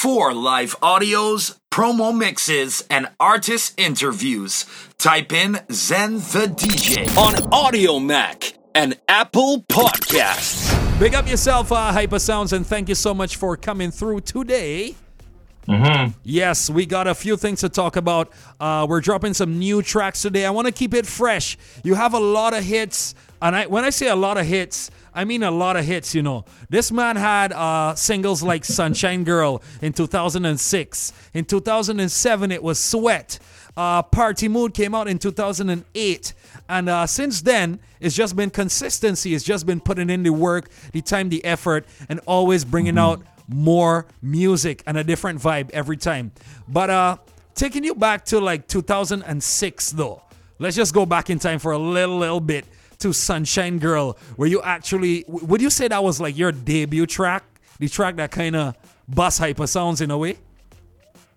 For live audios, promo mixes, and artist interviews, type in Zen the DJ on Audiomack and Apple Podcasts. Big up yourself, uh, Hyper Sounds, and thank you so much for coming through today. Mm-hmm. Yes, we got a few things to talk about. Uh, we're dropping some new tracks today. I want to keep it fresh. You have a lot of hits, and I, when I say a lot of hits, I mean a lot of hits. You know, this man had uh, singles like "Sunshine Girl" in 2006. In 2007, it was "Sweat." Uh, Party Mood came out in 2008. And uh, since then, it's just been consistency. It's just been putting in the work, the time, the effort, and always bringing out more music and a different vibe every time. But uh, taking you back to like 2006, though, let's just go back in time for a little, little bit to Sunshine Girl, where you actually, would you say that was like your debut track? The track that kind of bust hyper sounds in a way?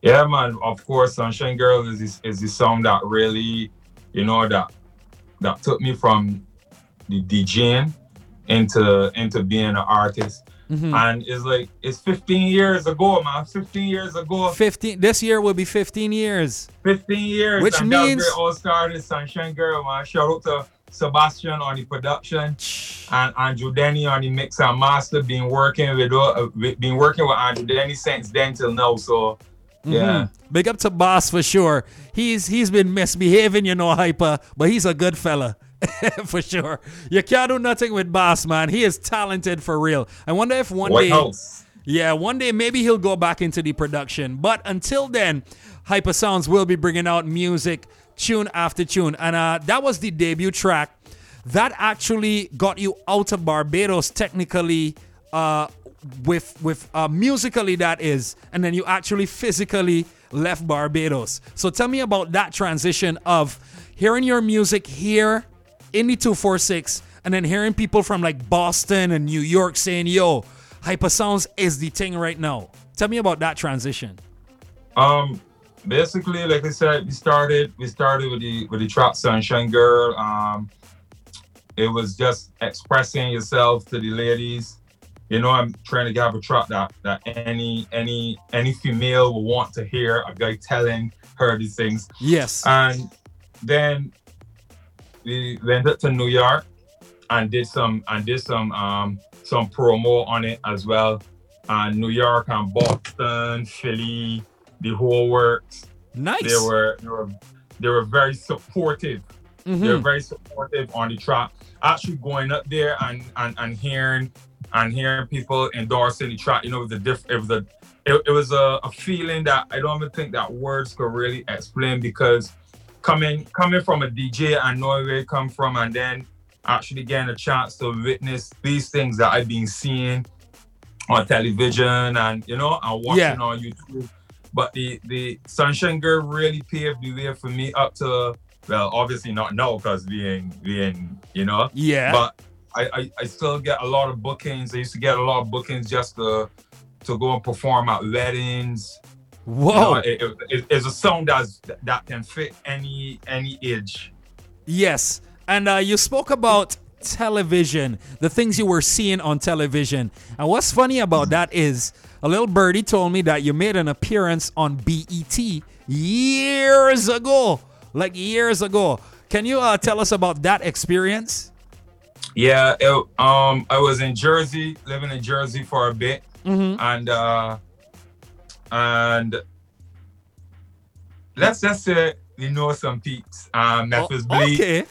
Yeah, man. Of course, Sunshine Girl is this, is the song that really, you know, that that took me from the DJing into into being an artist. Mm-hmm. And it's like it's 15 years ago, man. 15 years ago. 15. This year will be 15 years. 15 years. Which and means- all started Sunshine Girl, man. Shout out to Sebastian on the production and Andrew Denny on the mix and master. Been working with uh, been working with Andrew Denny since then till now. So yeah. Mhm. Big up to Boss for sure. He's he's been misbehaving, you know, hyper, but he's a good fella. for sure. You can't do nothing with Boss, man. He is talented for real. I wonder if one White day House. Yeah, one day maybe he'll go back into the production. But until then, Hyper Sounds will be bringing out music tune after tune. And uh, that was the debut track that actually got you out of Barbados technically uh, with with uh, musically that is and then you actually physically left Barbados. So tell me about that transition of hearing your music here in the 246 and then hearing people from like Boston and New York saying, "Yo, Hyper Sounds is the thing right now." Tell me about that transition. Um, basically, like I said, we started we started with the with the track Sunshine Girl. Um, it was just expressing yourself to the ladies. You know, I'm trying to have a track that that any any any female will want to hear a guy telling her these things. Yes. And then we went up to New York and did some and did some um some promo on it as well. And New York and Boston, Philly, the whole works. nice. They were they were they were very supportive. They were Mhm. very supportive on the track. Actually going up there and and, and hearing and hearing people endorsing the track, you know, it was a diff it was a it, it was a, a feeling that I don't even think that words could really explain because coming coming from a DJ and knowing where it come from and then actually getting a chance to witness these things that I've been seeing on television and you know and watching Yeah. on YouTube. But the the Sunshine Girl really paved the way for me up to well, obviously not now because being being you know, yeah. but I, I I still get a lot of bookings. I used to get a lot of bookings just to to go and perform at weddings. You know, Whoa. it- it- it- it's a song that's that can fit any any age. Yes. And uh, you spoke about television, the things you were seeing on television. And what's funny about that is a little birdie told me that you made an appearance on BET years ago. Like years ago. Can you uh, tell us about that experience? Yeah, it, um, I was in Jersey, living in Jersey for a bit, Mm-hmm. and uh, and let's just say you know some peeps. Um, Memphis Bleek, Oh, okay.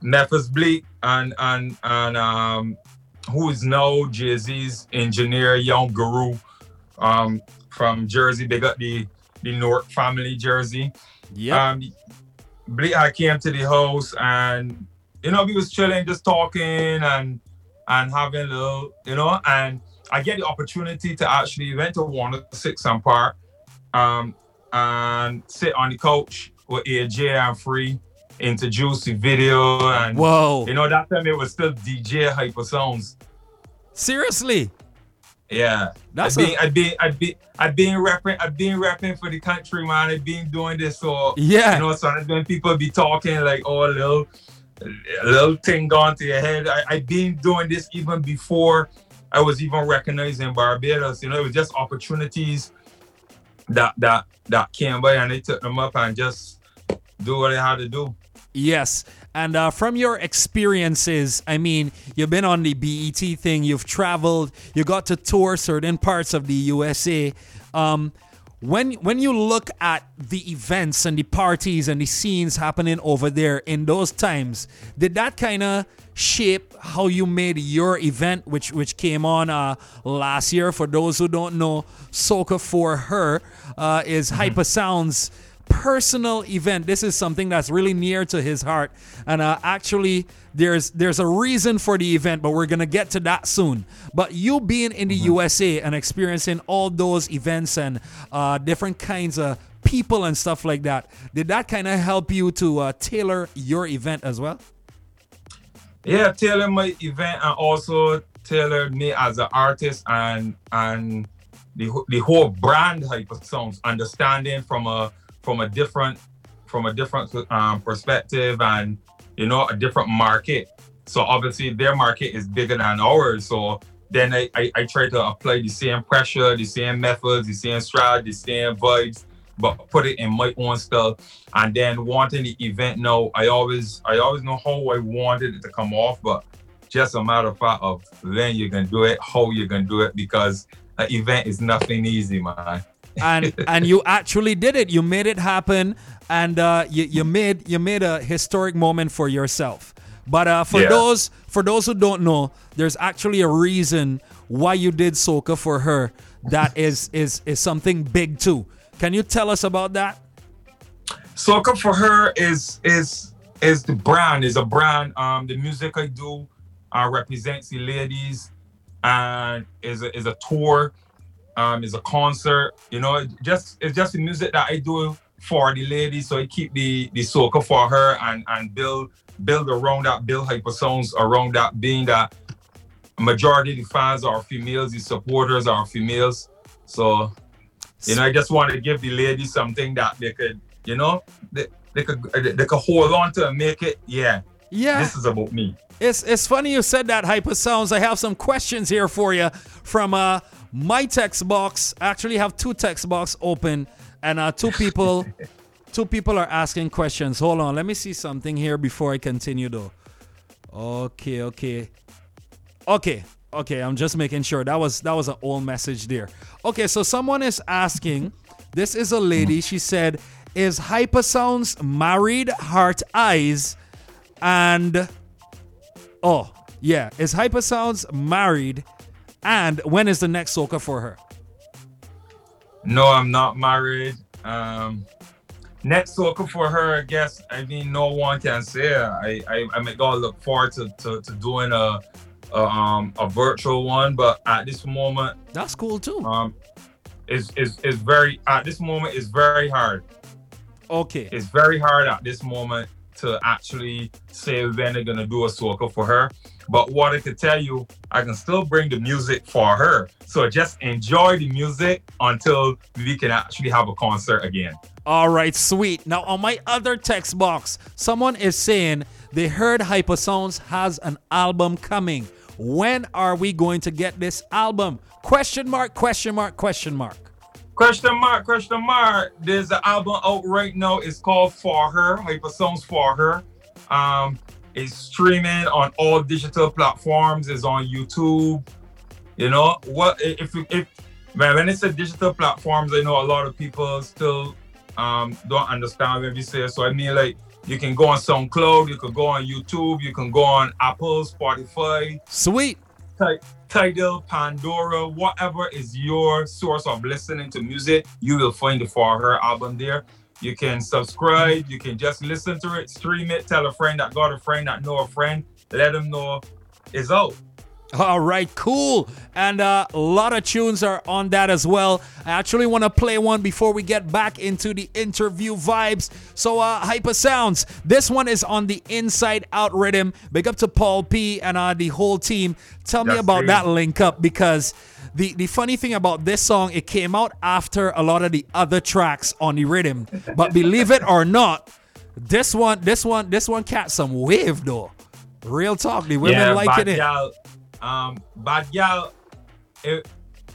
Memphis Bleek, and and and um, who is now Jay Z's engineer, Young Guru, um, from Jersey. They got the the North family Jersey. Yeah. Um, had came to the house and you know we was chilling, just talking and and having a little, you know, and I get the opportunity to actually went to Warner Six and Park, um, and sit on the couch with AJ and Free, introduce the video and Whoa. you know that time it was still DJ Hyper Sounds. Seriously. Yeah. That's I've a, been, I've been, I've been, I've been rapping, I've been rapping for the country, man. I've been doing this so yeah. you know, sometimes when people be talking like, oh, a little, a little thing gone to your head. I, I've been doing this even before I was even recognized in Barbados. You know, it was just opportunities that that that came by and they took them up and just do what they had to do. Yes. And uh, from your experiences, I mean, you've been on the BET thing, you've traveled, you got to tour certain parts of the USA. Um, when when you look at the events and the parties and the scenes happening over there in those times, did that kind of shape how you made your event, which which came on uh, last year? For those who don't know, Soca for Her uh, is mm-hmm. Hypa Sounds personal event. This is something that's really near to his heart, and uh, actually, there's there's a reason for the event, but we're gonna get to that soon. But you being in the mm-hmm. USA and experiencing all those events and uh, different kinds of people and stuff like that, did that kind of help you to uh, tailor your event as well? Yeah, tailor my event and also tailor me as an artist and and the the whole brand Hypa Sounds, understanding from a from a different from a different um, perspective and you know a different market. So obviously their market is bigger than ours. So then I, I, I try to apply the same pressure, the same methods, the same strategy, the same vibes, but put it in my own style. And then wanting the event now, I always I always know how I wanted it to come off, but just a matter of fact of when you're gonna do it, how you're gonna do it, because an event is nothing easy, man and and you actually did it. You made it happen, and uh, you you made you made a historic moment for yourself. But uh, for yeah. those for those who don't know, there's actually a reason why you did Soca for her. That is is is something big too. Can you tell us about that? Soca for her is is is the brand is a brand. Um, the music I do uh, represents the ladies, and is a, is a tour um, it's a concert. You know, just it's just the music that I do for the lady. So I keep the the soca for her and and build build around that, build Hypa Sounds around that, being that majority of the fans are females, the supporters are females. So, you know, I just want to give the ladies something that they could, you know, they, they could they could hold on to and make it. Yeah. Yeah. This is about me. It's it's funny you said that, Hypa Sounds. I have some questions here for you from uh my text box. I actually have two text box open, and uh, two people, two people are asking questions. Hold on, let me see something here before I continue though. Okay, okay, okay, okay. I'm just making sure that was that was an old message there. Okay, so someone is asking. This is a lady. She said, "Is Hypa Sounds married? Heart eyes, and oh yeah, is Hypa Sounds married?" And when is the next soca for her? No, I'm not married. Um, next soca for her, I guess. I mean, no one can say. I I, I may go look forward to, to, to doing a, a um a virtual one, but at this moment, that's cool too. Um, is is is very at this moment is very hard. Okay, it's very hard at this moment to actually say when they're gonna do a soca for her. But what I can tell you, I can still bring the music for her. So just enjoy the music until we can actually have a concert again. All right, sweet. Now on my other text box, someone is saying they heard Hypa Sounds has an album coming. When are we going to get this album? Question mark, question mark, question mark. Question mark, question mark. There's an album out right now. It's called For Her, Hypa Sounds For Her. Um, it's streaming on all digital platforms. It's on YouTube. You know what? If if man, when it's a digital platforms, I know a lot of people still um, don't understand when we say. So I mean, like you can go on SoundCloud, you can go on YouTube, you can go on Apple, Spotify. Sweet. Tidal, Pandora, whatever is your source of listening to music, you will find the For Her album there. You can subscribe, you can just listen to it, stream it, tell a friend that got a friend that know a friend, let them know it's out. All right, cool. And uh, a lot of tunes are on that as well. I actually want to play one before we get back into the interview vibes. So, uh, Hypa Sounds, this one is on the Inside Out rhythm. Big up to Paul P and uh, the whole team. Tell That's me about great. that link up because the, the funny thing about this song, it came out after a lot of the other tracks on the rhythm. But believe it or not, this one, this one, this one catch some wave though. Real talk, the women yeah, liking it. Um, Bad Gal, it,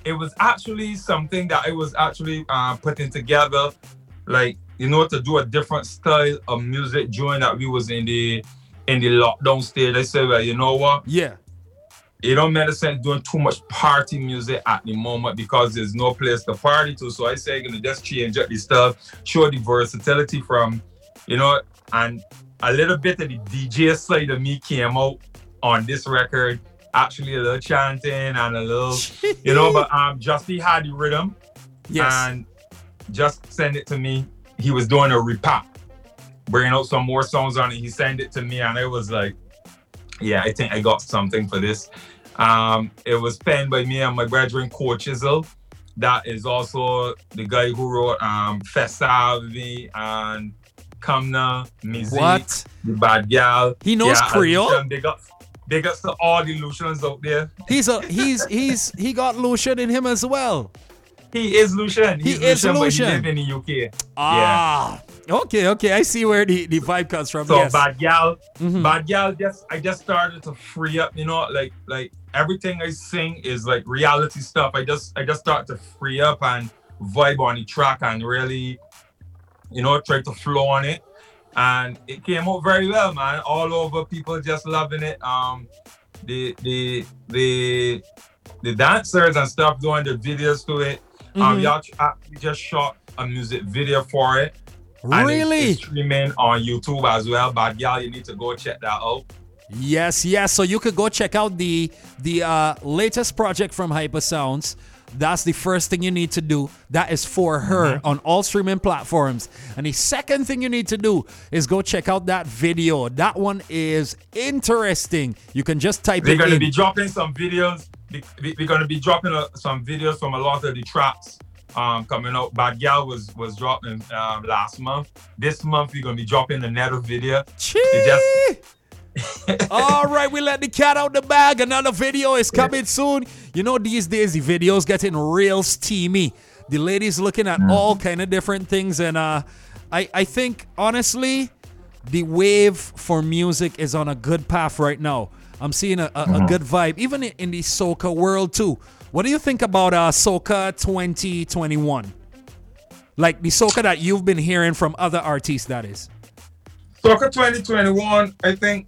it was actually something that I was actually uh, putting together, like you know, to do a different style of music during that we was in the in the lockdown stage. I said, well, you know what? Yeah. It don't make sense doing too much party music at the moment because there's no place to party to. So I say, I'm gonna just change up the stuff, show the versatility from, you know, and a little bit of the DJ side of me came out on this record. Actually, a little chanting and a little, you know, but um, Justy had the rhythm Yes. and just send it to me. He was doing a repop, bringing out some more songs on it. He sent it to me, and it was like, yeah, I think I got something for this. Um, it was penned by me and my brethren, Coach Chisel. That is also the guy who wrote um, Fesavi and Kamna, Mizi, what? the bad gal. He knows Yeah, Creole? Big up, big ups to all the Lucians out there. He's a he's he's he got Lucian in him as well. He is Lucian. He is Lucian, but he live in the UK. Ah. Okay, okay. I see where the, the vibe comes from. So yes. bad gal, Mhm. bad gal. Just I just started to free up. You know, like like everything I sing is like reality stuff. I just I just start to free up and vibe on the track and really, you know, try to flow on it. And it came out very well, man. All over, people just loving it. Um, the the the the dancers and stuff doing the videos to it. Um, Mhm. y'all ch- actually just shot a music video for it. And it's- Really? It's streaming on YouTube as well. Bad gal, you need to go check that out. Yes, yes. So you could go check out the the uh, latest project from Hyper Sounds. That's the first thing you need to do. That is for her Mm-hmm. on all streaming platforms. And the second thing you need to do is go check out that video. That one is interesting. You can just type in. We're gonna in. be dropping some videos. We- we- We're gonna be dropping uh, some videos from a lot of the tracks um, coming out. Bad gal was was dropping um, last month. This month we're gonna be dropping another video. Chee! It All right, we let the cat out the bag. Another video is coming soon. You know, these days the videos getting real steamy. The ladies looking at all kind of different things, and uh, I I think honestly, the wave for music is on a good path right now. I'm seeing a, a, a good vibe, even in, in the soca world too. What do you think about uh, soca 2021? Like the soca that you've been hearing from other artists, that is. Soca 2021, I think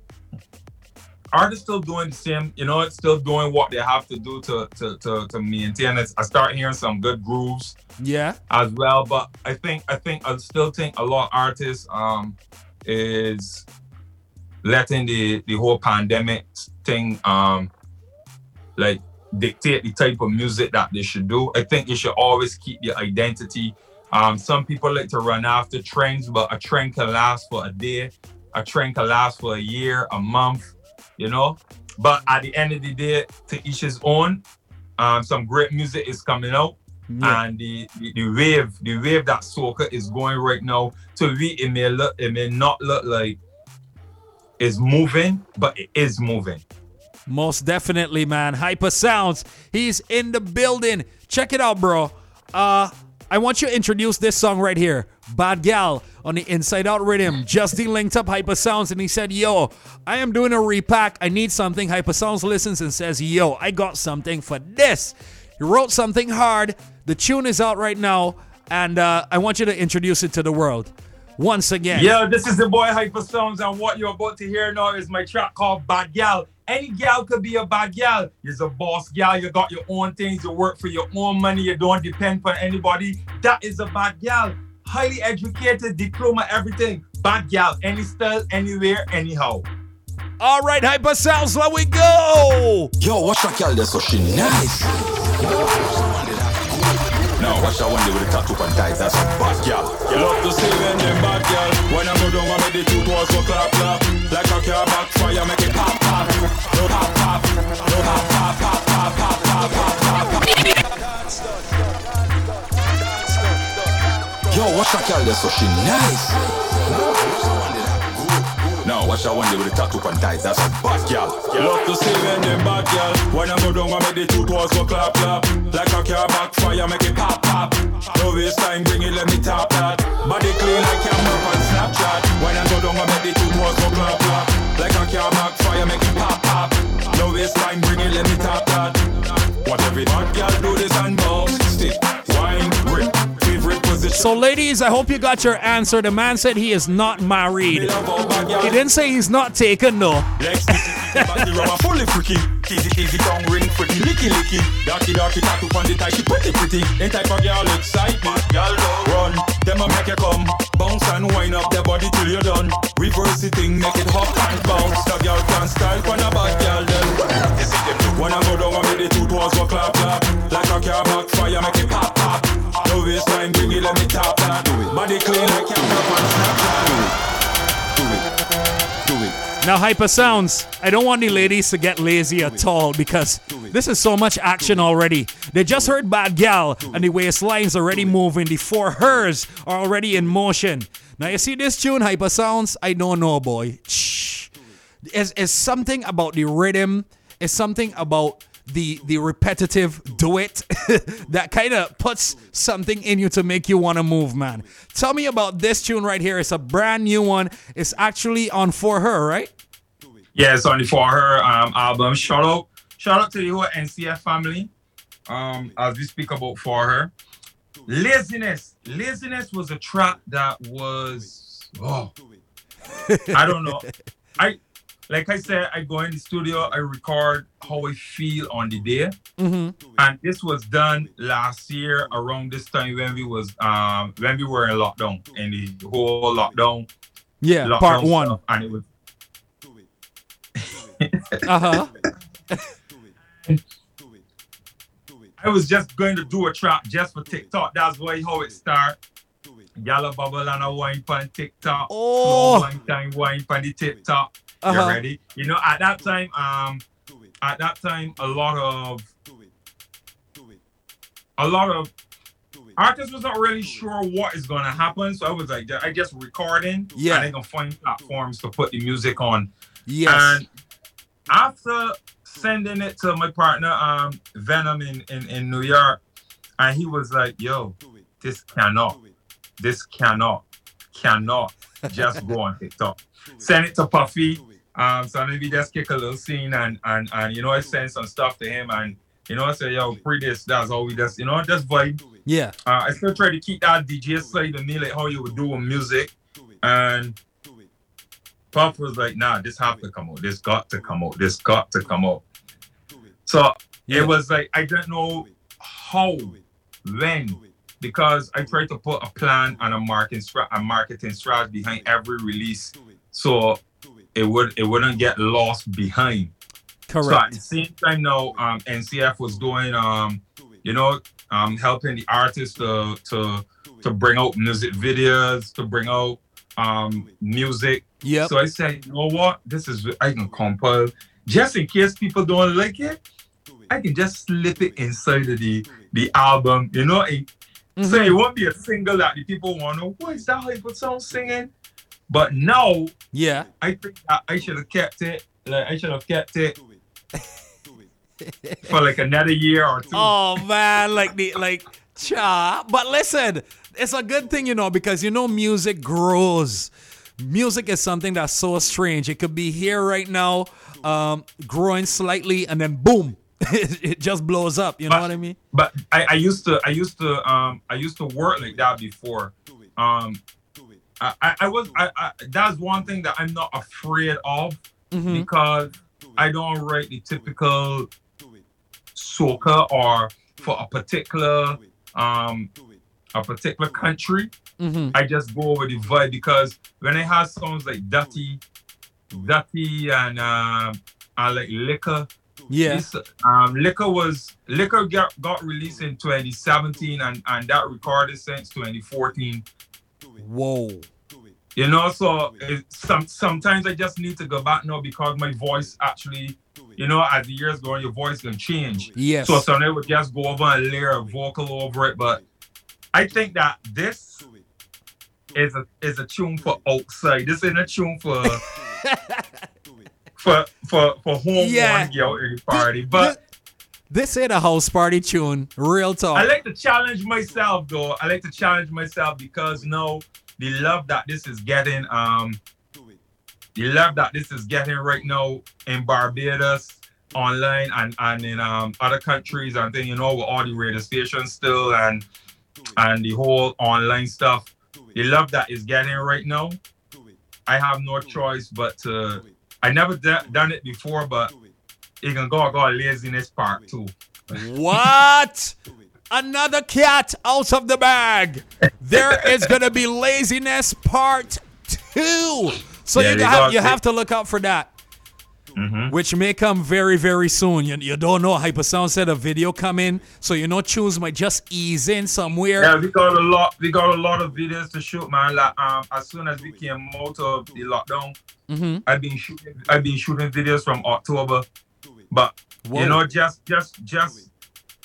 artists still doing the same, you know, it's still doing what they have to do to to to, to maintain it. I start hearing some good grooves Yeah. as well. But I think I think I still think a lot of artists um is letting the the whole pandemic thing um like dictate the type of music that they should do. I think you should always keep your identity. Um, some people like to run after trends, but a trend can last for a day, a trend can last for a year, a month, you know. But at the end of the day, to each his own. Um, some great music is coming out Yeah. and the, the the wave the wave that soca is going right now to me it may look it may not look like it's moving but it is moving Most definitely, man. Hyper Sounds. He's in the building. Check it out, bro. Uh, I want you to introduce this song right here. Bad Gal on the Inside Out Rhythm. Justy linked up Hyper Sounds and he said, Yo, I am doing a repack. I need something. Hyper Sounds listens and says, Yo, I got something for this. He wrote something hard. The tune is out right now. And uh, I want you to introduce it to the world. Once again. yeah this is the boy hyper sounds and what you're about to hear now is my track called bad gal any gal could be a bad gal you're a boss gal you got your own things you work for your own money you don't depend on anybody that is a bad gal highly educated diploma everything bad gal any style anywhere anyhow All right, Hyper Sounds, let we go. Yo, watch that girl there, so she nice. Now watch that one day with the tattoo on thighs, that's a bad girl. You love to see when them bad girl. When I go down, I make the two toes go clap clap. Like a car backfire, make it pop pop. No pop pop, no pop pop pop pop pop pop pop pop. Yo, watch that girl there, so she nice. Now watch that one day with the tattoo on thighs, that's a bad girl. You love to see when them bad girl. When I go down, I make the two toes go clap clap. Like a car backfire, make it pop pop. No waste time, bring it, let me tap that. Body clean like camera on Snapchat. When I go down, I make the two toes go clap clap. Like a car backfire, make it pop pop. No waste time, bring it, let me tap that. What every hot girl do this and bounce. Stick, So, ladies, I hope you got your answer. The man said he is not married. He didn't say he's not taken, though. Them a make you come, bounce and wind up body till you're done. Reverse the thing, make it hop and bounce. The girl can style on a bad girl then. Go down, make the two go clap clap. Like a car backfire, make it pop pop. Time, bring it, let me tap that. Body clean like camera on Snapchat. Do it, do it. Now, Hyper Sounds, I don't want the ladies to get lazy at all because this is so much action already. They just heard Bad Gal and the waistline's already moving. The four hers are already in motion. Now, you see this tune, Hyper Sounds? I don't know, boy. Shh. It's, it's something about the rhythm, it's something about the the repetitive do it that kind of puts something in you to make you want to move man tell me about this tune right here it's a brand new one it's actually on for her right Yeah, it's only for her um, album. Shout out, shout out to the whole NCF family. Um, as we speak about for her, laziness. Laziness was a trap that was oh, I don't know. I like I said, I go in the studio, I record how I feel on the day, and this was done last year around this time when we was um when we were in lockdown in the whole lockdown. yeah lockdown part one stuff, and it was uh-huh I was just going to do a track just for TikTok. That's why how it start. Yalla bubble and a wine pan TikTok. Oh. Wine time wine pan the TikTok. Uh-huh. You ready? You know, at that time, um, at that time, a lot of a lot of artists was not really sure what is gonna happen. So I was like, I just recording. Yeah. And they gonna find platforms to put the music on. yes And after sending it to my partner, um, Venom in, in, in New York, and he was like, yo, this cannot, this cannot, cannot just go on TikTok. Send it to Puffy. Um, so maybe just kick a little scene and and and you know, I send some stuff to him and you know, I say, yo, pre this, that's all we just, you know, just vibe. yeah Uh, I still try to keep that DJ side of me, like how you would do with music. And Puff was like, nah, this have to come out. This got to come out. This got to come out. So Yeah. it was like, I don't know how, when, because I tried to put a plan and a marketing, stra- a marketing strategy behind every release. So it would it wouldn't get lost behind. Correct. So at the same time now, um, NCF was doing, um, you know, um, helping the artists to to to bring out music videos, to bring out um, music. yep So I said, you know what? This is I can compile just in case people don't like it. I can just slip it inside of the the album, you know. It, So Mhm. it won't be a single that the people want to. What is that hyper sound singing? But now yeah I think that I should have kept it. Like I should have kept it for like another year or two. Oh man, like the like cha. But listen, it's a good thing, you know, because you know music grows. Music is something that's so strange. It could be here right now, um, growing slightly, and then boom, it, it just blows up. You know what I mean? But I, I used to I used to um I used to work like that before. Um I, I, was I, I that's one thing that I'm not afraid of Mhm. because I don't write the typical soca or for a particular um a particular country. Mhm. I just go over the vibe because when I have songs like Dirty, Dirty and um and like Liquor, Yeah. um Liquor was Liquor got, got released in 2017 and, and that recorded since 2014. Whoa. You know, so oh, it, some sometimes I just need to go back now because my voice actually, you know, as the years go on, your voice can change. Yes. So sometimes I would just go over and layer a vocal over it. But I think that this is a is a tune for outside. This ain't a tune for for for for home Yeah. one girl in party. But this ain't a house party tune. Real talk. I like to challenge myself though. I like to challenge myself because no, the love that this is getting, um, the love that this is getting right now in Barbados, online and and in um other countries and then you know with all the radio stations still and and the whole online stuff. The love that is getting right now. I have no choice but to. I never d- done it before, but it can go go laziness part too. What? Another cat out of the bag. There is gonna be laziness part two. So you have you have to look out for that. Which may come very, very soon. You, you don't know. Hypersound said a video coming, so you know tunes might just ease in somewhere. Yeah, we got a lot. We got a lot of videos to shoot, man. Like um, as soon as we came out of the lockdown, Mm-hmm. I've been shooting. I've been shooting videos from October, but Whoa. you know, just just just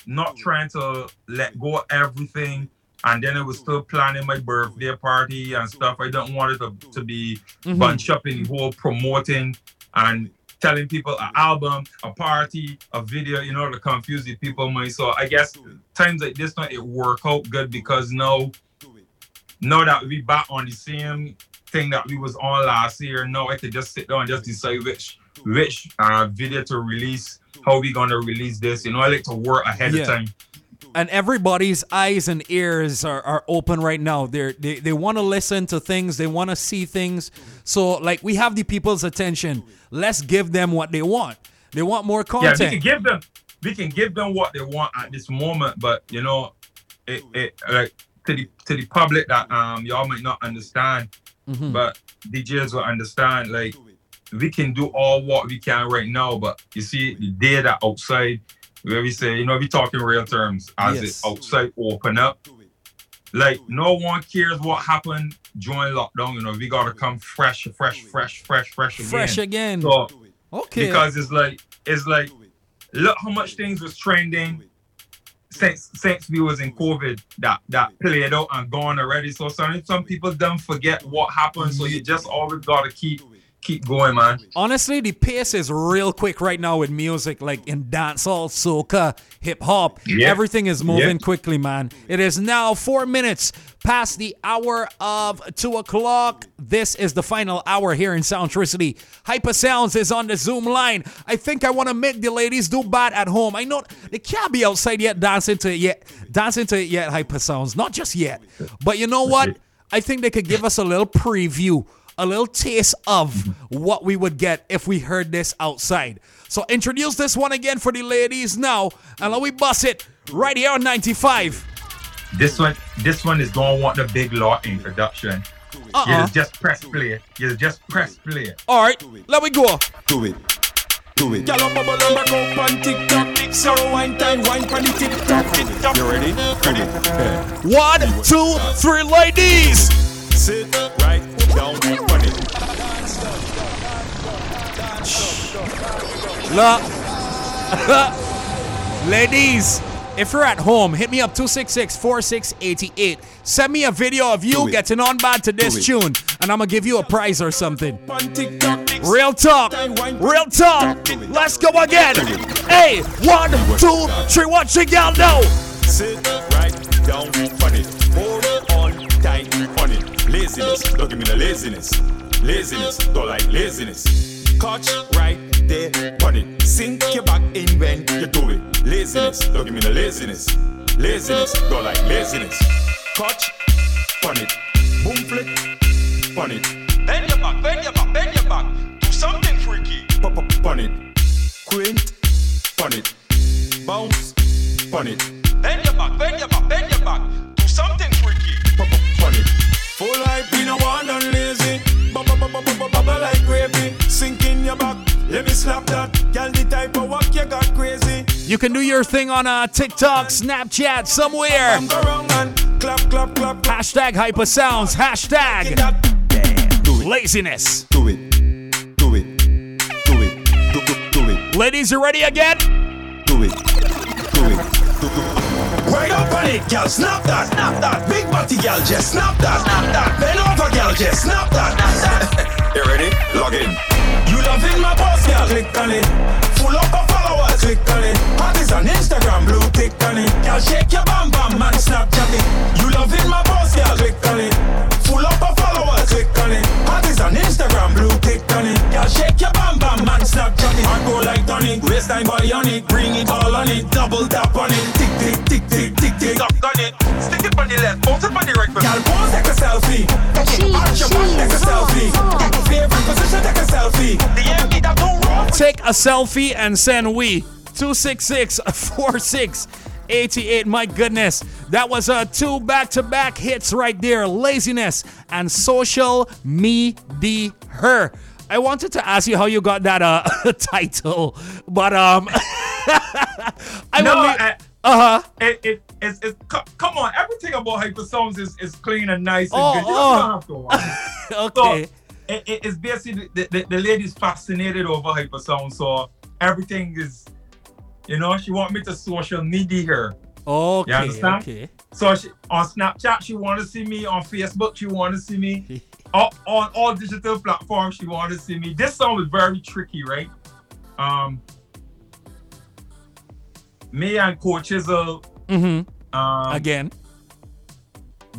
not mm. trying to let go of everything. And then I was mm. still planning my birthday mm. party and stuff. I don't want it to, to be Mm-hmm. bunch up in the whole promoting and telling people an album, a party, a video, you know, to confuse the people mind. So I guess times like this one it work out good because now now that we back on the same thing that we was on last year, now I could just sit down and just decide which which uh, video to release, how we gonna release this. You know, I like to work ahead Yeah. of time. and everybody's eyes and ears are, are open right now. They're, they they want to listen to things. They want to see things. So like we have the people's attention. Let's give them what they want. They want more content. Yeah, we can give them we can give them what they want at this moment, but you know, it, it like to the to the public that um y'all might not understand, Mhm. but DJs will understand. Like we can do all what we can right now, but you see the day that outside where we say, you know, we talking real terms as Yes. it outside open up. Like no one cares what happened during lockdown. You know, we gotta come fresh, fresh, fresh, fresh, fresh again. Fresh again. So okay. because it's like it's like look how much things was trending since since we was in COVID that that played out and gone already. So some some people don't forget what happened. So you just always gotta keep keep going, man. Honestly, the pace is real quick right now with music, like in dancehall, soca, hip hop. Yeah. Everything is moving Yeah. quickly, man. It is now four minutes past the hour of two o'clock. This is the final hour here in Soundtricity. Hyper Sounds is on the Zoom line. I think I want to make the ladies do bad at home. I know they can't be outside yet dancing to it yet, dancing to it yet. Hyper Sounds, not just yet. But you know what? I think they could give us a little preview a little taste of what we would get if we heard this outside. So introduce this one again for the ladies now, and let we bust it right here on 95. This one this one is gonna want the big law introduction. Uh-uh. You just press play. You just press play. All right, let we go. Do it. Do it. Gyal up bubble and back up on TikTok. So wine time, wine pon the TikTok. You ready? Do it. One, two, three, ladies. Sit right down on it. Look. Ladies, if you're at home, hit me up 266 4688. Send me a video of you getting on bad to this tune, and I'm gonna give you a prize or something. Real talk, real talk. Let's go again. Hey, one, two, three. What you gal know? Sit right down on it. Hold on tight on it. Laziness. Don't give me the laziness. Laziness. Don't like laziness. Catch right on it. Sink your back in when you do it. Laziness. Don't give me the laziness. Laziness. Don't like laziness. Catch on it. Boom flick on it. Bend your back, bend your back, bend your back. Do something freaky. Pop up on it. Quint on it. Bounce on it. Bend your back, bend your back, bend your back. Do something freaky. Pop up on it. Full life in a one and Let me slap that. Girl, the type of walk you got crazy. You can do your thing on uh, TikTok, Snapchat, somewhere. I'm wrong and clap, clap, clap, clap. Hashtag hyper sounds. Hashtag That Do it. laziness. Do it. Do it. Do it. Do, do, do it. Ladies, you ready again? Do it. Do it. Do, do. Right up on it, girl, snap that, snap that. Big body, girl, just snap that, snap that. Bend over, girl, just snap that, snap that. You ready? Log in. You loving my boss, girl, click on it. Full up of followers, click on it. Is on Instagram, blue tick on it. Girl, shake your bam bam, man, Snapchat it. You loving my boss, girl, click on it. Full up of followers, click on it. Hot is on Instagram, blue tick on it. Girl, shake your bam bam, man, Snapchat it. I go like tonic, waist time it, bring it all on it, double tap on it, tick tick tick tick tick tick. Up, done it. Stick it on the left, bounce it on the right. Girl, pose, take a selfie. She- Arch your back, take a she's selfie. hot. Favorite position, take a selfie. The enemy that don't roll. Take a selfie and send we 266 4688. My goodness, that was uh, two back to back hits right there Laziness and Social Me The Her. I wanted to ask you how you got that uh, title, but um, I No. Uh huh. It, it, it's, it's, co- come on, everything about hypersounds is, is clean and nice and Oh, good. You oh. don't have to worry. Okay. So it, it- it's basically the, the, the lady's fascinated over hypersound, so everything is, you know, she want me to social media her. Okay. understand? Okay. So she, on Snapchat, she want to see me. On Facebook, she want to see me. on, on all digital platforms, she want to see me. This song was very tricky, right? Um, me and Coach Chisel Mm-hmm. um, Again.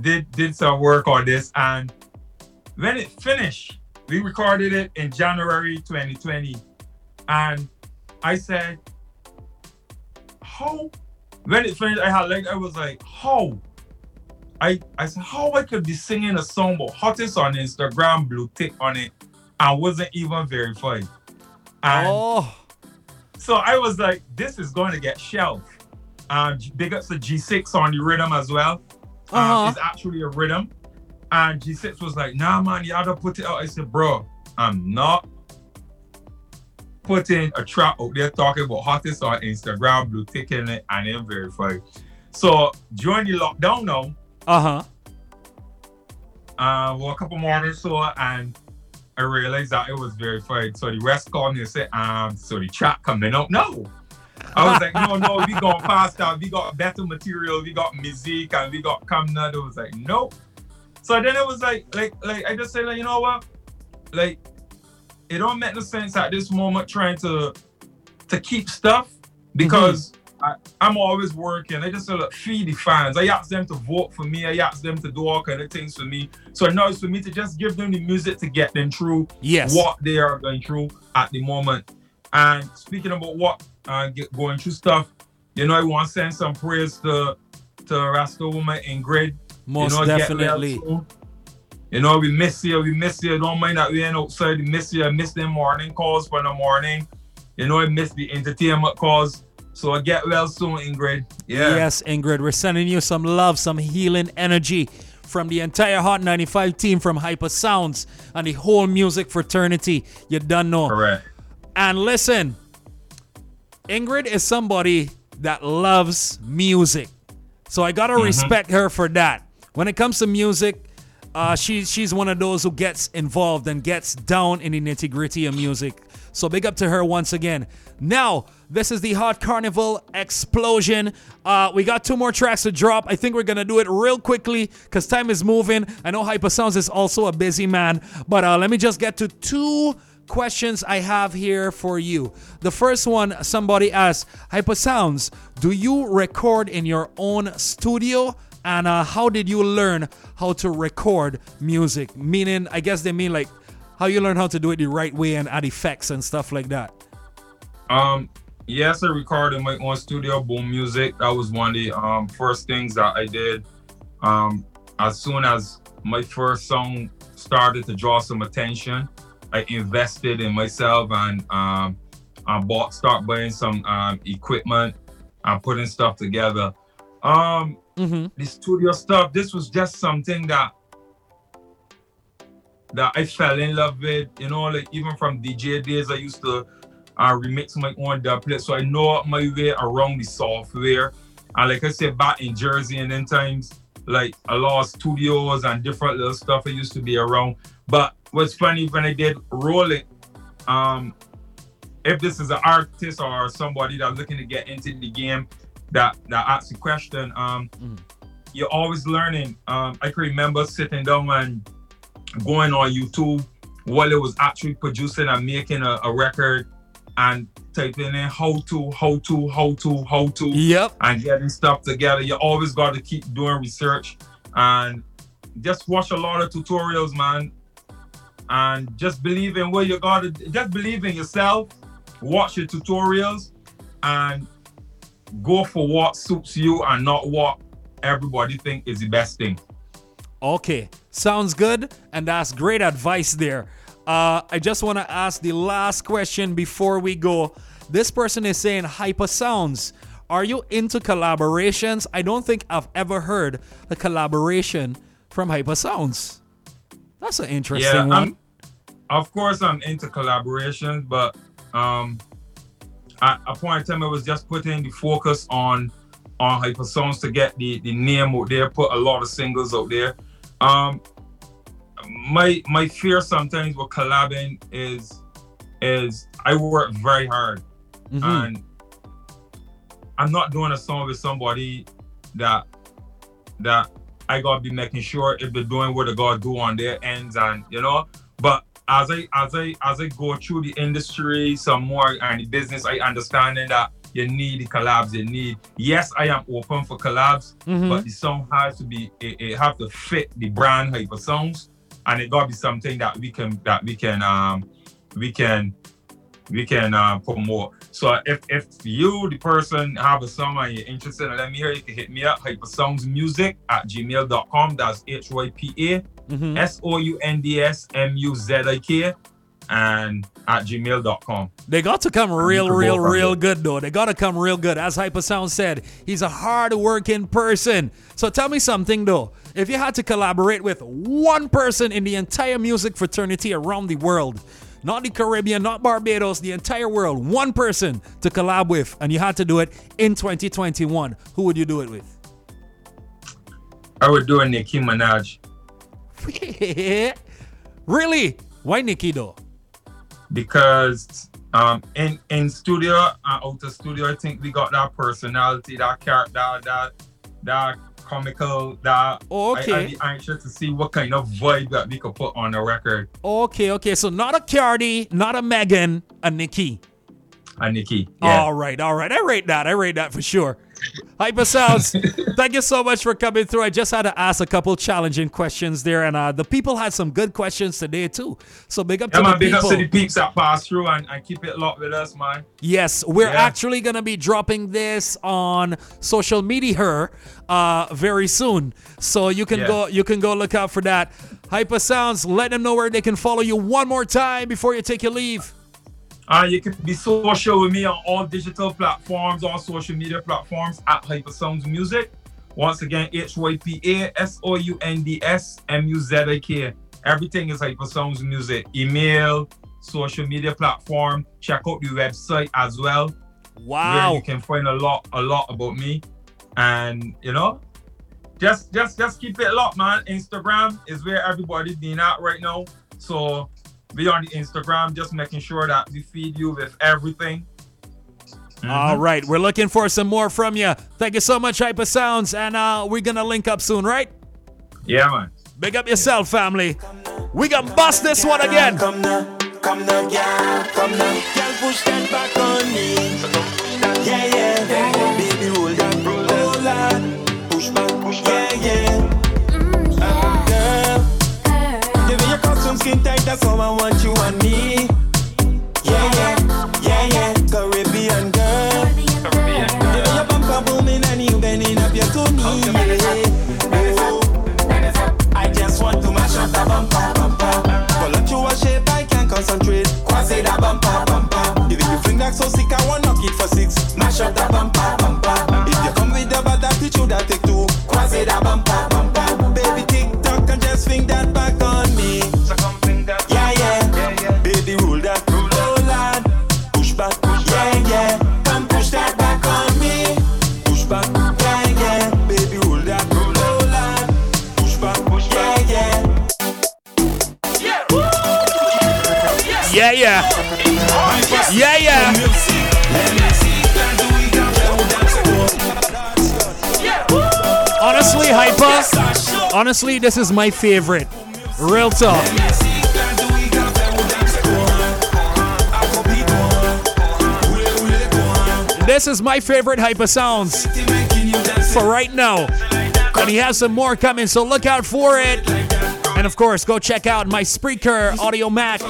did did some work on this, and when it finished, we recorded it in January 2020, and I said, "How?" When it finished, I had like I was like, "How?" I I said, "How I could be singing a song but hottest on Instagram, blue tick on it, and wasn't even verified." And Oh. so I was like, this is going to get shelved. And big ups to G6 on the rhythm as well. Um, Uh-huh. it's actually a rhythm. And G6 was like, nah, man, you gotta put it out. I said, bro, I'm not putting a track out there talking about hottest on Instagram, blue ticking it, and then verified. So during the lockdown now, Uh huh. uh, well, a couple mornings so, and I realized that it was verified. So the rest called me and said, um, so the track coming out. No. I was like, no, no, we got faster, we got better material, we got music, and we got Camna. It was like, nope. So then it was like, like, like I just said, like, you know what? Like, it don't make no sense at this moment trying to to keep stuff because I, I'm always working. I just sort of feed the fans. I ask them to vote for me. I ask them to do all kind of things for me. So now it's for me to just give them the music to get them through Yes. what they are going through at the moment. And speaking about what uh, get, going through stuff, you know, I want to send some prayers to to Rasta woman Ingrid. Most you know, definitely. soon. You know, we miss you, we miss you. Don't mind that we ain't outside. We miss you. I miss them morning calls for the morning. You know, I miss the entertainment calls. So I get well soon, Ingrid. Yeah. Yes, Ingrid, we're sending you some love, some healing energy from the entire Hot 95 team from Hyper Sounds and the whole music fraternity. You done know. Correct. And listen, Ingrid is somebody that loves music. So I gotta mm-hmm. respect her for that. When it comes to music, uh, she, she's one of those who gets involved and gets down in the nitty gritty of music. So big up to her once again. Now, this is the Hot Carnival Explosion. Uh, we got two more tracks to drop. I think we're gonna do it real quickly because time is moving. I know Hyper Sounds is also a busy man, but uh, let me just get to two questions I have here for you. The first one, somebody asked, Hyper Sounds, do you record in your own studio? And uh, how did you learn how to record music? Meaning, I guess they mean like how you learn how to do it the right way and add effects and stuff like that. Um, yes, I recorded my own studio, Boom Music. That was one of the um, first things that I did. Um, as soon as my first song started to draw some attention, I invested in myself and um, I bought, start buying some um, equipment and putting stuff together. Um, Mm-hmm. the studio stuff, this was just something that that I fell in love with. You know, like even from DJ days, I used to uh, remix my own dubplate, so I know my way around the software. And like I said, back in Jersey, and then times like a lot of studios and different little stuff I used to be around. But what's funny when I did roll it, um, if this is an artist or somebody that's looking to get into the game, that that asks the question, um, Mm. you're always learning. Um, I can remember sitting down and going on YouTube while it was actually producing and making a, a record and typing in how to, how to, how to, how to, Yep. and getting stuff together. You always got to keep doing research and just watch a lot of tutorials, man. And just believe in what you got to, just believe in yourself, watch your tutorials, and go for what suits you and not what everybody think is the best thing. Okay, sounds good, and that's great advice there. Uh, I just want to ask the last question before we go. This person is saying hyper sounds. Are you into collaborations? I don't think I've ever heard a collaboration from Hyper Sounds. That's an interesting Yeah, one. I'm, of course I'm into collaborations, but um, at a point in time I was just putting the focus on on Hyper Sounds to get the the name out there, put a lot of singles out there. Um, my my fear sometimes with collabing is is I work very hard Mhm. and I'm not doing a song with somebody that that I gotta be making sure if they're doing what they gotta do on their ends and you know. But as I as I as I go through the industry some more and the business, I understanding that you need the collabs. You need yes, I am open for collabs, Mhm. but the song has to be it, it have to fit the brand Hyper Sounds, and it gotta be something that we can that we can um we can we can uh, promote. So if if you, the person, have a song and you're interested in let me hear, you can hit me up, hypersongsmusic at gmail.com. That's H-Y-P-A Mhm. S-O-U-N-D-S-M-U-Z-I-K and at gmail.com. They got to come real, real, real good though. They got to come real good. As Hyper Sound said, he's a hard-working person. So tell me something though. If you had to collaborate with one person in the entire music fraternity around the world, not the Caribbean, not Barbados, the entire world, one person to collab with, and you had to do it in 2021, who would you do it with? I would do a Nicki Minaj really? Why Nikki though? because um in in studio and out of studio, I think we got that personality, that character, that that, comical, that Oh, okay. I'd be anxious to see what kind of vibe that we could put on the record. Okay, okay. So not a Cardi, not a Megan, a Nikki. A Nikki. Yeah. All right, all right. I rate that. I rate that for sure. Hyper Sounds, thank you so much for coming through. I just had to ask a couple challenging questions there, and uh, the people had some good questions today too. So big up Yeah, to man, the big up to the peeps that pass through and, and keep it locked with us, man. Yes, we're Yeah. actually gonna be dropping this on Social Media Her uh, very soon. So you can Yeah. go you can go look out for that. Hyper Sounds, let them know where they can follow you one more time before you take your leave. Uh, you can be social with me on all digital platforms, all social media platforms at Hyper Sounds Music. Once again, H Y P A S O U N D S M U Z I K. Everything is Hyper Sounds Music. Email, social media platform. Check out the website as well, Wow. where you can find a lot, a lot about me. And you know, just just just keep it locked, man. Instagram is where everybody being at right now. So be on the Instagram, just making sure that we feed you with everything. All right, we're looking for some more from you. Thank you so much, Hyper Sounds, and uh, we're gonna link up soon, right? Yeah, man. Big up yourself, family. We gonna bust this one again. Come now, come now, yeah, come now. Girl, push that back on me. Yeah, yeah, baby, roll that, roll that. Push back, push back, yeah, skin tight, that's how I want you and me. Yeah, yeah, yeah, yeah, Caribbean girl. The way your bumper booming and you bending up your tummy. Oh, I just want to mash up the bumper, bumper. Voluptuous shape, I can't concentrate. Quasi the bumper, bumper. Way you fling that so sick, I want knock it for six. Mash up the bumper. Hyper. Honestly, this is my favorite. Real talk. This is my favorite Hyper Sounds for right now. And he has some more coming, so look out for it. And of course, go check out my Spreaker, Audiomack,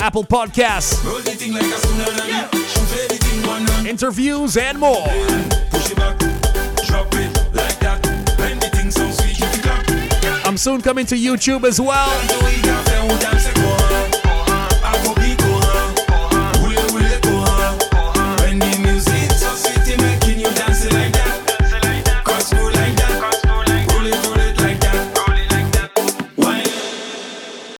Apple Podcasts. interviews, and more. I'm soon coming to YouTube as well.